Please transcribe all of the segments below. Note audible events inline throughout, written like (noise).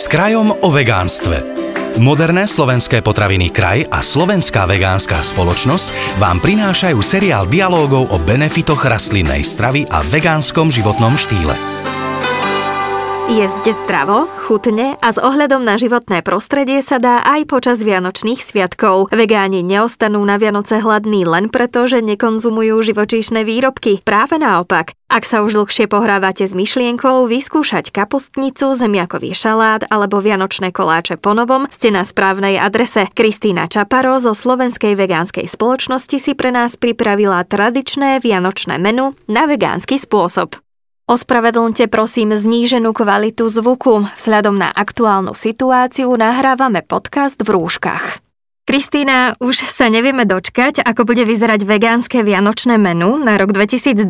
S krajom o vegánstve. Moderné slovenské potraviny Kraj a Slovenská vegánska spoločnosť vám prinášajú seriál dialógov o benefitoch rastlinnej stravy a vegánskom životnom štýle. Jesť zdravo, chutne a s ohľadom na životné prostredie sa dá aj počas Vianočných sviatkov. Vegáni neostanú na Vianoce hladní len preto, že nekonzumujú živočíšne výrobky. Práve naopak. Ak sa už dlhšie pohrávate s myšlienkou vyskúšať kapustnicu, zemiakový šalát alebo vianočné koláče po novom, ste na správnej adrese. Kristýna Čaparo zo Slovenskej vegánskej spoločnosti si pre nás pripravila tradičné vianočné menu na vegánsky spôsob. Ospravedlňte prosím zníženú kvalitu zvuku. Vzhľadom na aktuálnu situáciu nahrávame podcast v rúškach. Kristýna, už sa nevieme dočkať, ako bude vyzerať vegánske vianočné menu na rok 2020.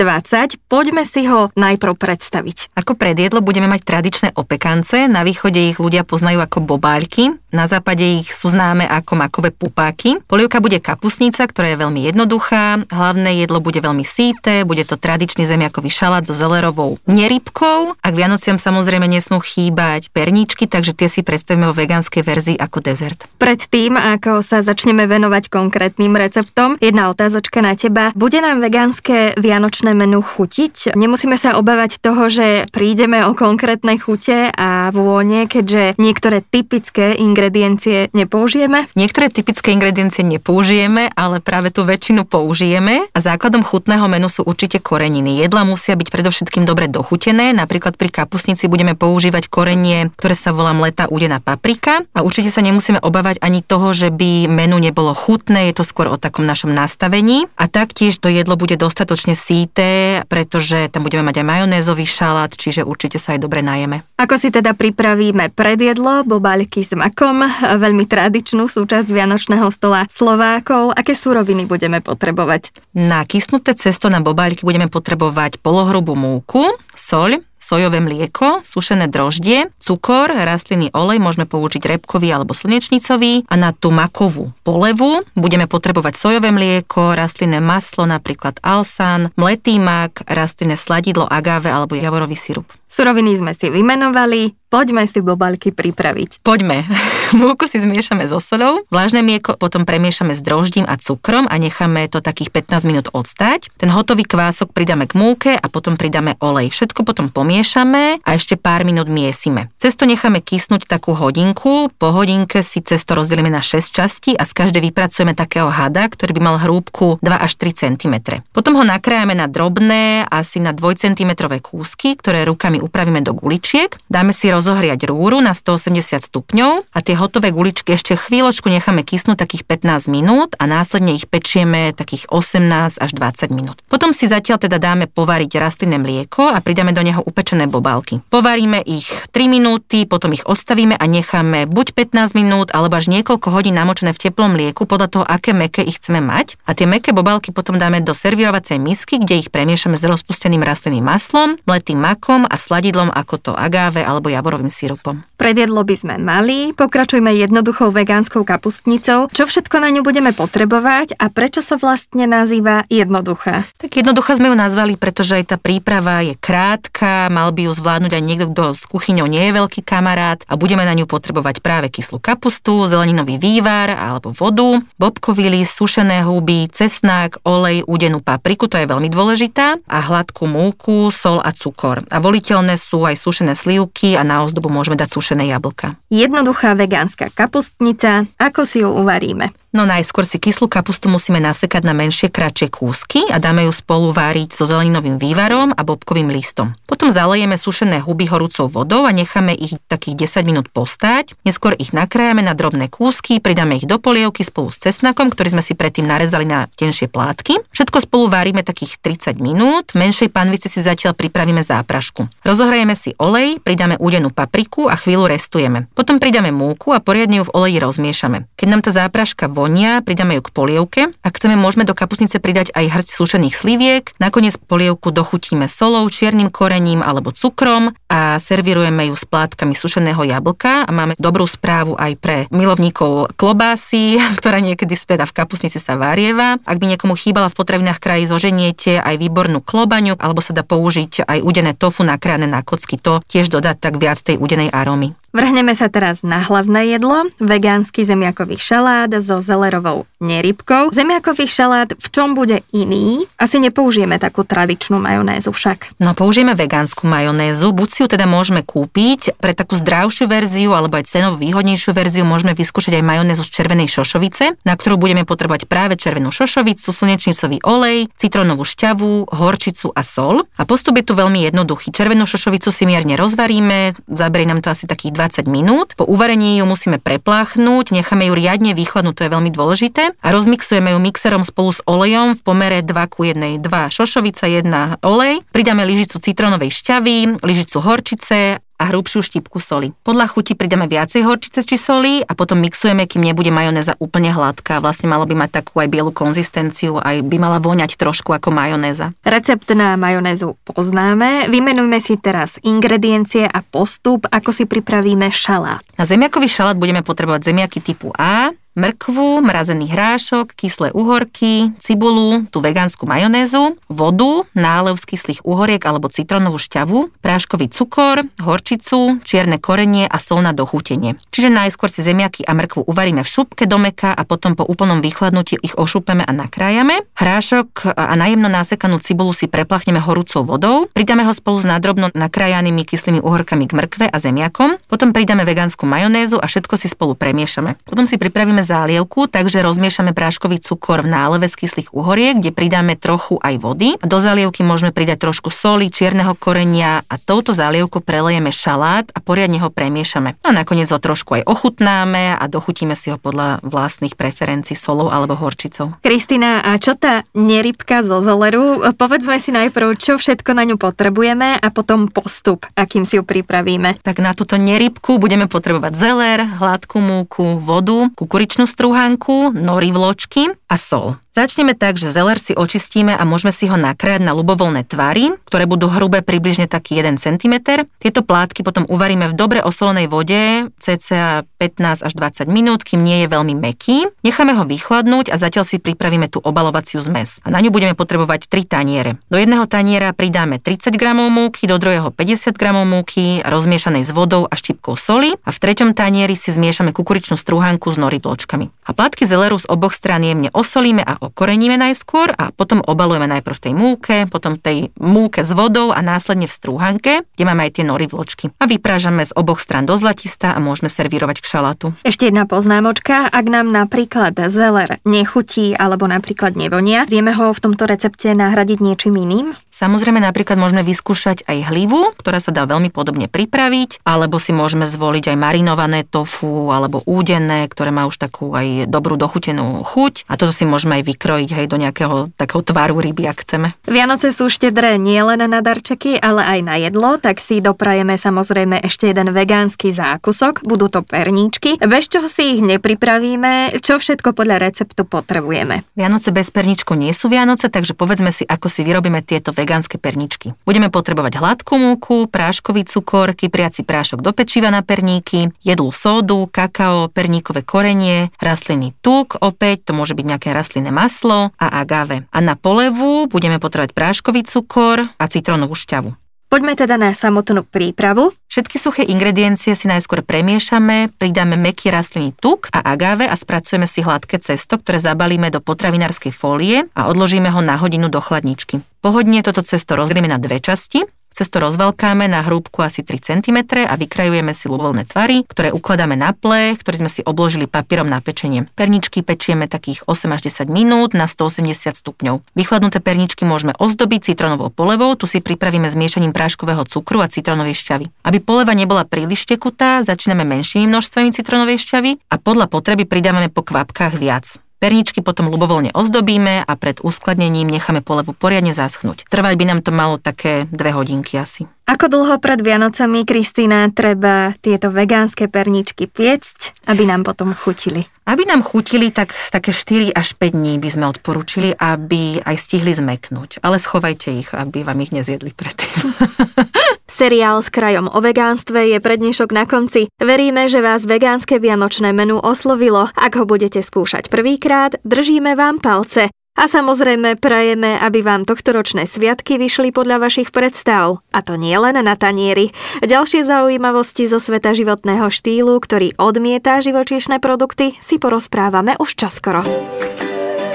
Poďme si ho najprv predstaviť. Ako predjedlo budeme mať tradičné opekance, na východe ich ľudia poznajú ako bobálky, na západe ich sú známe ako makové pupáky. Polievka bude kapusnica, ktorá je veľmi jednoduchá, hlavné jedlo bude veľmi síte, bude to tradičný zemiakový šalát so zelerovou nerybkou a k Vianociam samozrejme nesmú chýbať perničky, takže tie si predstavíme vo vegánskej verzii ako dezert. Predtým, ako sa začneme venovať konkrétnym receptom. Jedna otázočka na teba. Bude nám vegánske vianočné menu chutiť? Nemusíme sa obávať toho, že prídeme o konkrétne chute a vône, keďže niektoré typické ingrediencie nepoužijeme? Niektoré typické ingrediencie nepoužijeme, ale práve tú väčšinu použijeme a základom chutného menu sú určite koreniny. Jedla musia byť predovšetkým dobre dochutené, napríklad pri kapusnici budeme používať korenie, ktoré sa volá mletá údená paprika a určite sa nemusíme obávať ani toho, že by menu nebolo chutné, je to skôr o takom našom nastavení. A taktiež to jedlo bude dostatočne síté, pretože tam budeme mať aj majonézový šalát, čiže určite sa aj dobre najeme. Ako si teda pripravíme predjedlo, bobálky s makom, veľmi tradičnú súčasť Vianočného stola Slovákov. Aké súroviny budeme potrebovať? Na kysnuté cesto na bobálky budeme potrebovať polohrubú múku, soľ, sojové mlieko, sušené droždie, cukor, rastlinný olej, môžeme použiť repkový alebo slnečnicový a na tú makovú polevu budeme potrebovať sojové mlieko, rastlinné maslo, napríklad alsan, mletý mak, rastlinné sladidlo, agave alebo javorový sirup. Suroviny sme si vymenovali, poďme si bobalky pripraviť. Poďme. (laughs) Múku si zmiešame so solou, vlažné mlieko potom premiešame s droždím a cukrom a necháme to takých 15 minút odstať. Ten hotový kvások pridáme k múke a potom pridáme olej. Všetko potom pomiešame a ešte pár minút miesime. Cesto necháme kysnúť takú hodinku, po hodinke si cesto rozdelíme na 6 častí a z každej vypracujeme takého hada, ktorý by mal hrúbku 2 až 3 cm. Potom ho nakrájame na drobné, asi na 2 cm kúsky, ktoré rukami upravíme do guličiek, dáme si rozohriať rúru na 180 stupňov a tie hotové guličky ešte chvíľočku necháme kysnúť takých 15 minút a následne ich pečieme takých 18 až 20 minút. Potom si zatiaľ teda dáme povariť rastlinné mlieko a pridáme do neho upečené bobálky. Povaríme ich 3 minúty, potom ich odstavíme a necháme buď 15 minút alebo až niekoľko hodín namočené v teplom mlieku podľa toho, aké meké ich chceme mať. A tie meké bobálky potom dáme do servírovacej misky, kde ich premiešame s rozpusteným rastlinným maslom, mletým makom a sladidlom ako to agáve alebo javorovým sírupom. Predjedlo by sme mali, pokračujme jednoduchou vegánskou kapustnicou. Čo všetko na ňu budeme potrebovať a prečo sa vlastne nazýva jednoduchá? Tak jednoduchá sme ju nazvali, pretože aj tá príprava je krátka, mal by ju zvládnuť aj niekto, kto s kuchyňou nie je veľký kamarát a budeme na ňu potrebovať práve kyslú kapustu, zeleninový vývar alebo vodu, bobkový list, sušené huby, cesnák, olej, udenú papriku, to je veľmi dôležitá, a hladkú múku, sol a cukor. A voliteľné sú aj sušené slivky a na ozdobu môžeme dať sušené jablka. Jednoduchá vegánska kapustnica, ako si ju uvaríme? No najskôr si kyslú kapustu musíme nasekať na menšie, kratšie kúsky a dáme ju spolu váriť so zeleninovým vývarom a bobkovým listom. Potom zalejeme sušené huby horúcou vodou a necháme ich takých 10 minút postať. Neskôr ich nakrájame na drobné kúsky, pridáme ich do polievky spolu s cesnakom, ktorý sme si predtým narezali na tenšie plátky. Všetko spolu várime takých 30 minút. V menšej panvici si zatiaľ pripravíme záprašku. Rozohrajeme si olej, pridáme údenú papriku a chvíľu restujeme. Potom pridáme múku a poriadne ju v oleji rozmiešame. Keď nám tá zápraška vonia, pridáme ju k polievke. Ak chceme, môžeme do kapusnice pridať aj hrst sušených sliviek. Nakoniec polievku dochutíme solou, čiernym korením alebo cukrom a servírujeme ju s plátkami sušeného jablka a máme dobrú správu aj pre milovníkov klobásy, (laughs) ktorá niekedy teda v kapusnici sa varieva. Ak by niekomu chýbala v potravinách kraji, zoženiete aj výbornú klobaňu alebo sa dá použiť aj udené tofu nakrájane na kocky. To tiež dodať tak viac tej udenej arómy. Vrhneme sa teraz na hlavné jedlo, vegánsky zemiakový šalát so zelerovou nerybkou. Zemiakový šalát v čom bude iný? Asi nepoužijeme takú tradičnú majonézu však. No použijeme vegánsku majonézu, buď si ju teda môžeme kúpiť pre takú zdravšiu verziu alebo aj cenovo výhodnejšiu verziu môžeme vyskúšať aj majonézu z červenej šošovice, na ktorú budeme potrebovať práve červenú šošovicu, slnečnicový olej, citrónovú šťavu, horčicu a sol. A postup je tu veľmi jednoduchý. Červenú šošovicu si mierne rozvaríme, zaberie nám to asi takých 20 minút. Po uvarení ju musíme prepláchnuť, necháme ju riadne vychladnúť, to je veľmi dôležité. A rozmixujeme ju mixerom spolu s olejom v pomere 2 ku 1, 2 šošovica, 1 olej. Pridáme lyžicu citrónovej šťavy, lyžicu horčice a hrubšiu štipku soli. Podľa chuti pridáme viacej horčice či soli a potom mixujeme, kým nebude majonéza úplne hladká. Vlastne malo by mať takú aj bielu konzistenciu, aj by mala voňať trošku ako majonéza. Recept na majonézu poznáme. Vymenujme si teraz ingrediencie a postup, ako si pripravíme šalát. Na zemiakový šalát budeme potrebovať zemiaky typu A, mrkvu, mrazený hrášok, kyslé uhorky, cibulu, tú vegánsku majonézu, vodu, nálev z kyslých uhoriek alebo citronovú šťavu, práškový cukor, horčicu, čierne korenie a sol na dochutenie. Čiže najskôr si zemiaky a mrkvu uvaríme v šupke do meka a potom po úplnom vychladnutí ich ošupeme a nakrájame. Hrášok a najemno násekanú cibulu si preplachneme horúcou vodou, pridáme ho spolu s nádrobno nakrájanými kyslými uhorkami k mrkve a zemiakom, potom pridáme vegánsku majonézu a všetko si spolu premiešame. Potom si pripravíme pripravíme zálievku, takže rozmiešame práškový cukor v náleve z kyslých uhoriek, kde pridáme trochu aj vody. Do zálievky môžeme pridať trošku soli, čierneho korenia a touto zálievkou prelejeme šalát a poriadne ho premiešame. A nakoniec ho trošku aj ochutnáme a dochutíme si ho podľa vlastných preferencií solou alebo horčicou. Kristina, a čo tá nerybka zo zoleru? Povedzme si najprv, čo všetko na ňu potrebujeme a potom postup, akým si ju pripravíme. Tak na túto nerybku budeme potrebovať zeler, hladkú múku, vodu, kukuričnú mliečnú strúhanku, nori vločky a sol. Začneme tak, že zeler si očistíme a môžeme si ho nakrájať na ľubovoľné tvary, ktoré budú hrubé približne taký 1 cm. Tieto plátky potom uvaríme v dobre osolenej vode cca 15 až 20 minút, kým nie je veľmi meký. Necháme ho vychladnúť a zatiaľ si pripravíme tú obalovaciu zmes. A na ňu budeme potrebovať 3 taniere. Do jedného taniera pridáme 30 g múky, do druhého 50 g múky rozmiešanej s vodou a štipkou soli a v treťom tanieri si zmiešame kukuričnú strúhanku s nori vločkami. A plátky zeleru z oboch strán jemne osolíme a okoreníme najskôr a potom obalujeme najprv v tej múke, potom v tej múke s vodou a následne v strúhanke, kde máme aj tie nory vločky. A vyprážame z oboch stran do zlatista a môžeme servírovať k šalátu. Ešte jedna poznámočka, ak nám napríklad zeler nechutí alebo napríklad nevonia, vieme ho v tomto recepte nahradiť niečím iným? Samozrejme napríklad môžeme vyskúšať aj hlivu, ktorá sa dá veľmi podobne pripraviť, alebo si môžeme zvoliť aj marinované tofu alebo údené, ktoré má už takú aj dobrú dochutenú chuť a toto si môžeme aj vykrojiť hej, do nejakého takého tvaru ryby, ak chceme. Vianoce sú štedré nielen na darčeky, ale aj na jedlo, tak si doprajeme samozrejme ešte jeden vegánsky zákusok, budú to perníčky. Bez čoho si ich nepripravíme, čo všetko podľa receptu potrebujeme. Vianoce bez perničku nie sú Vianoce, takže povedzme si, ako si vyrobíme tieto vegánske perničky. Budeme potrebovať hladkú múku, práškový cukor, kypriaci prášok do pečiva na perníky, jedlú sódu, kakao, perníkové korenie, rastlinný tuk, opäť to môže byť nejaké rastlinné maslo a agave. A na polevu budeme potrebovať práškový cukor a citrónovú šťavu. Poďme teda na samotnú prípravu. Všetky suché ingrediencie si najskôr premiešame, pridáme meký rastlinný tuk a agave a spracujeme si hladké cesto, ktoré zabalíme do potravinárskej fólie a odložíme ho na hodinu do chladničky. Pohodne toto cesto rozrieme na dve časti Cesto rozvalkáme na hrúbku asi 3 cm a vykrajujeme si ľubovoľné tvary, ktoré ukladáme na plech, ktorý sme si obložili papierom na pečenie. Perničky pečieme takých 8 až 10 minút na 180 stupňov. Vychladnuté perničky môžeme ozdobiť citronovou polevou, tu si pripravíme zmiešaním práškového cukru a citronovej šťavy. Aby poleva nebola príliš tekutá, začíname menšími množstvami citronovej šťavy a podľa potreby pridávame po kvapkách viac. Perničky potom ľubovoľne ozdobíme a pred uskladnením necháme polevu poriadne zaschnúť. Trvať by nám to malo také dve hodinky asi. Ako dlho pred Vianocami, Kristýna, treba tieto vegánske perničky piecť, aby nám potom chutili? Aby nám chutili, tak také 4 až 5 dní by sme odporúčili, aby aj stihli zmeknúť. Ale schovajte ich, aby vám ich nezjedli predtým. (laughs) Seriál s krajom o vegánstve je pre dnešok na konci. Veríme, že vás vegánske vianočné menu oslovilo. Ak ho budete skúšať prvýkrát, držíme vám palce. A samozrejme prajeme, aby vám tohtoročné sviatky vyšli podľa vašich predstav. A to nie len na tanieri. Ďalšie zaujímavosti zo sveta životného štýlu, ktorý odmieta živočíšne produkty, si porozprávame už čoskoro.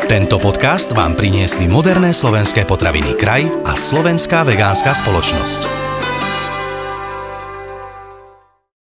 Tento podcast vám priniesli moderné slovenské potraviny Kraj a Slovenská vegánska spoločnosť.